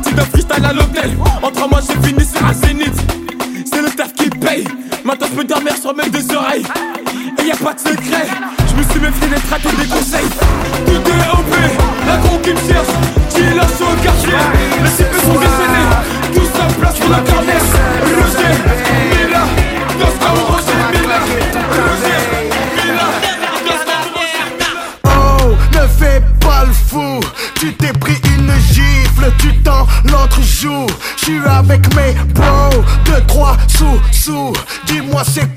parti d'un freestyle à l'hôtel. En trois mois, j'ai fini sur un zénith. C'est le taf qui paye. Maintenant, je peux dormir sur mes deux oreilles. Et y a pas de secret. Je me suis même méfié des traités des conseils. Tout est OP, la con qui me cherche. Qui lâche au quartier. avec mes bros. Deux, trois sous, sous. Dis-moi c'est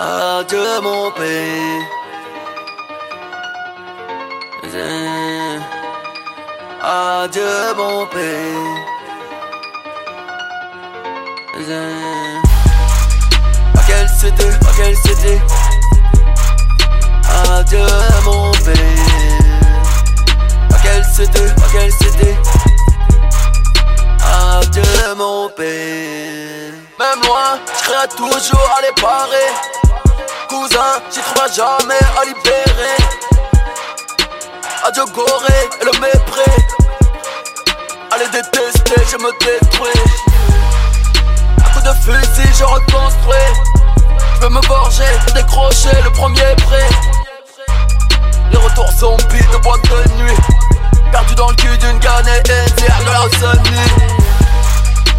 Adieu mon pays. Adieu mon pays. À quelle cité, à quelle cité? Adieu mon pays. À quelle cité, à quelle cité? Adieu mon pays. Même loin, je toujours à les parer. J'y trouverai jamais à libérer. Adieu Goré et le mépris. Allez détester, je me détruis. À coup de fusil, je reconstruis. Je veux me gorger, décrocher le premier prêt. Les retours zombies de boîte de nuit. Perdu dans le cul d'une et de la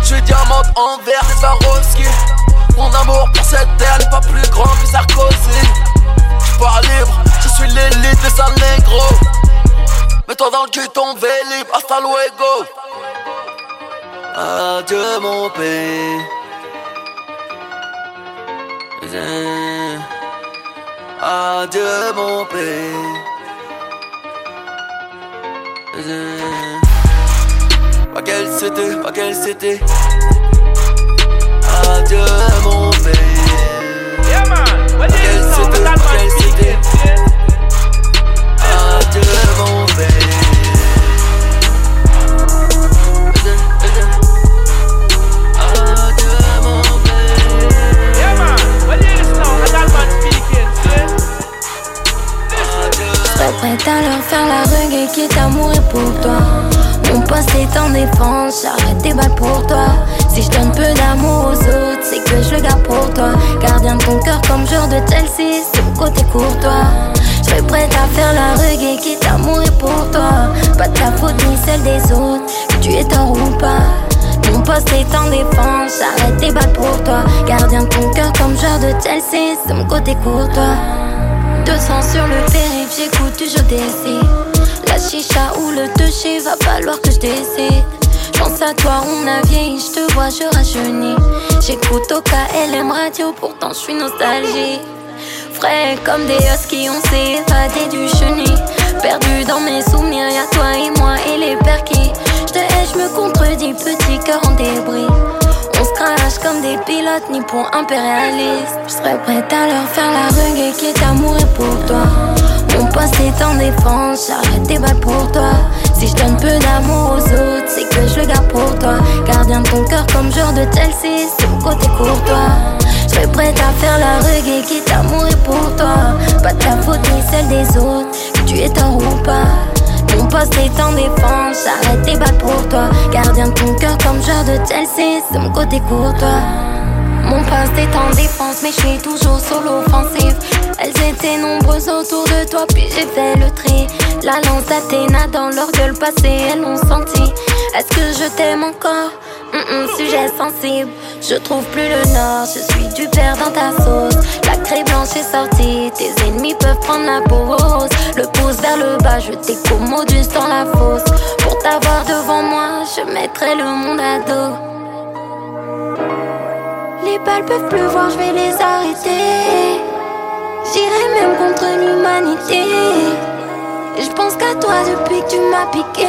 Je suis diamante en verre des Swarovski. Mon amour pour cette terre n'est pas plus grand que Sarkozy. Je pas libre, je suis l'élite des sales négros. Mets-toi dans le cul ton vélib, hasta luego. Adieu mon pays. Adieu mon pays. Pas quelle c'était, pas quelle c'était. Adieu mon pays. Yeah man, what c'était, pas quelle c'était? Adieu mon pays. prête à leur faire la reggae qui est amour et pour toi. Mon poste est en défense, j'arrête des balles pour toi. Si je donne peu d'amour aux autres, c'est que je le garde pour toi. Gardien de ton cœur comme joueur de Chelsea, c'est mon côté courtois. Je serais prête à faire la reggae qui est amour et pour toi. Pas de ta faute ni celle des autres, que tu es tort ou pas. Mon poste est en défense, j'arrête des balles pour toi. Gardien de ton cœur comme joueur de Chelsea, c'est mon côté courtois. 200 sur le périph', j'écoute du jeu La chicha ou le toucher, va falloir que je décide. Pense à toi, on a vieilli, je te vois, je rajeunis. J'écoute au KLM radio, pourtant je suis nostalgique. Frais comme des huskies, on s'est évadé du chenil. Perdu dans mes souvenirs, y'a toi et moi et les perquis. Je te hais, je me contredis, petit cœur en débris. On se crache comme des pilotes ni pour impérialistes. Je serais prête à leur faire la reggae qui est amour et pour toi. Mon poste est en défense, j'arrête des balles pour toi. Si je donne peu d'amour aux autres, c'est que je le garde pour toi. Gardien de ton cœur comme joueur de Chelsea, c'est mon côté courtois. Je serais prête à faire la reggae qui est amour et pour toi. Pas de ta faute ni celle des autres, que tu es tort ou pas. Mon poste est en défense, j'arrête tes balles pour toi. Gardien de ton cœur comme joueur de Chelsea, c'est mon côté courtois. Mon poste est en défense, mais je suis toujours solo offensif. Elles étaient nombreuses autour de toi, puis j'ai fait le tri. La lance d'Athéna dans leur gueule passée, elles l'ont senti. Est-ce que je t'aime encore? sujet sensible, je trouve plus le nord, je suis du père dans ta sauce. La craie blanche est sortie, tes ennemis peuvent prendre la pause. Le pouce vers le bas, je t'écommodus dans la fosse. Pour t'avoir devant moi, je mettrai le monde à dos. Les balles peuvent pleuvoir, je vais les arrêter. J'irai même contre l'humanité. Je pense qu'à toi depuis que tu m'as piqué.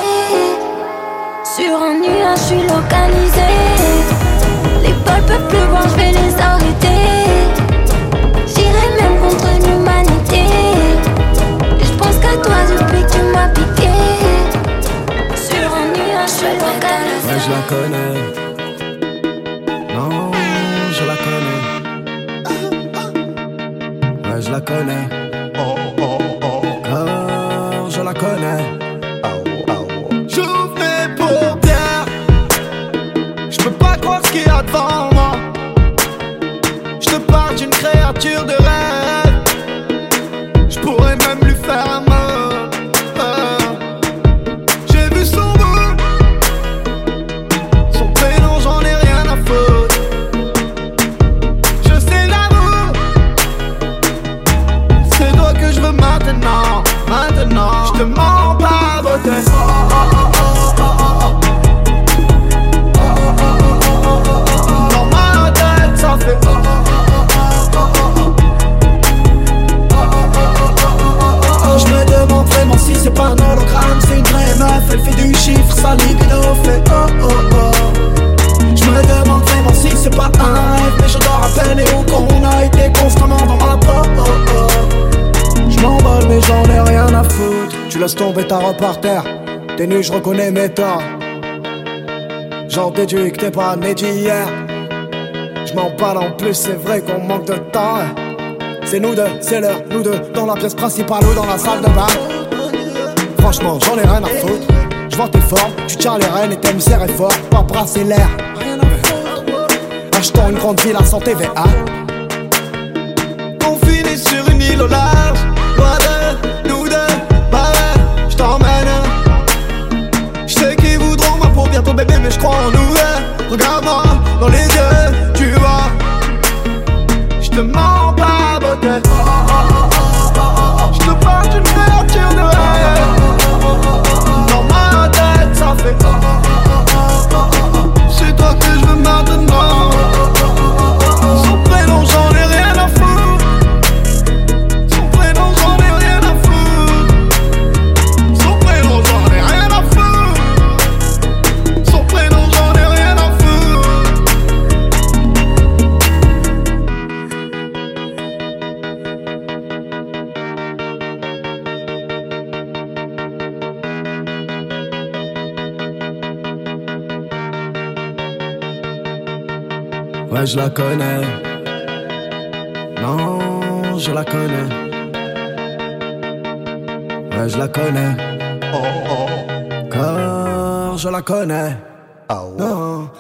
Sur un nuage, je suis localisé. Les balles peuvent pleuvoir, je vais les arrêter. J'irai même contre l'humanité. Je pense qu'à toi depuis que tu m'as piqué. Sur un nuage, je suis localisé. Je la connais. je la connais. Oh, oh, oh. oh je la connais. Oh, oh. J'ouvre mes paupières. Je peux pas croire ce qu'il y a devant moi. Je te parle d'une créature de laisses tomber ta terre. T'es nu, je reconnais mes torts. J'en déduis que t'es pas né d'hier. Je m'en parle en plus, c'est vrai qu'on manque de temps. C'est nous deux, c'est l'heure, nous deux Dans la pièce principale ou dans la salle de bain. Franchement, j'en ai rien à foutre. Je vois tes formes, tu tiens les rênes et t'aimes serrer fort. Pas brasser l'air. Achetons une grande ville à santé VA On finit sur une île au large je crois en nous. Regarde-moi dans les yeux, tu vois. Je te mens pas beauté. Je te parle d'une créature de Dans ma tête ça fait je la connais. Non, je la connais. Ouais, je la connais. Oh, oh. Car je la connais. Non,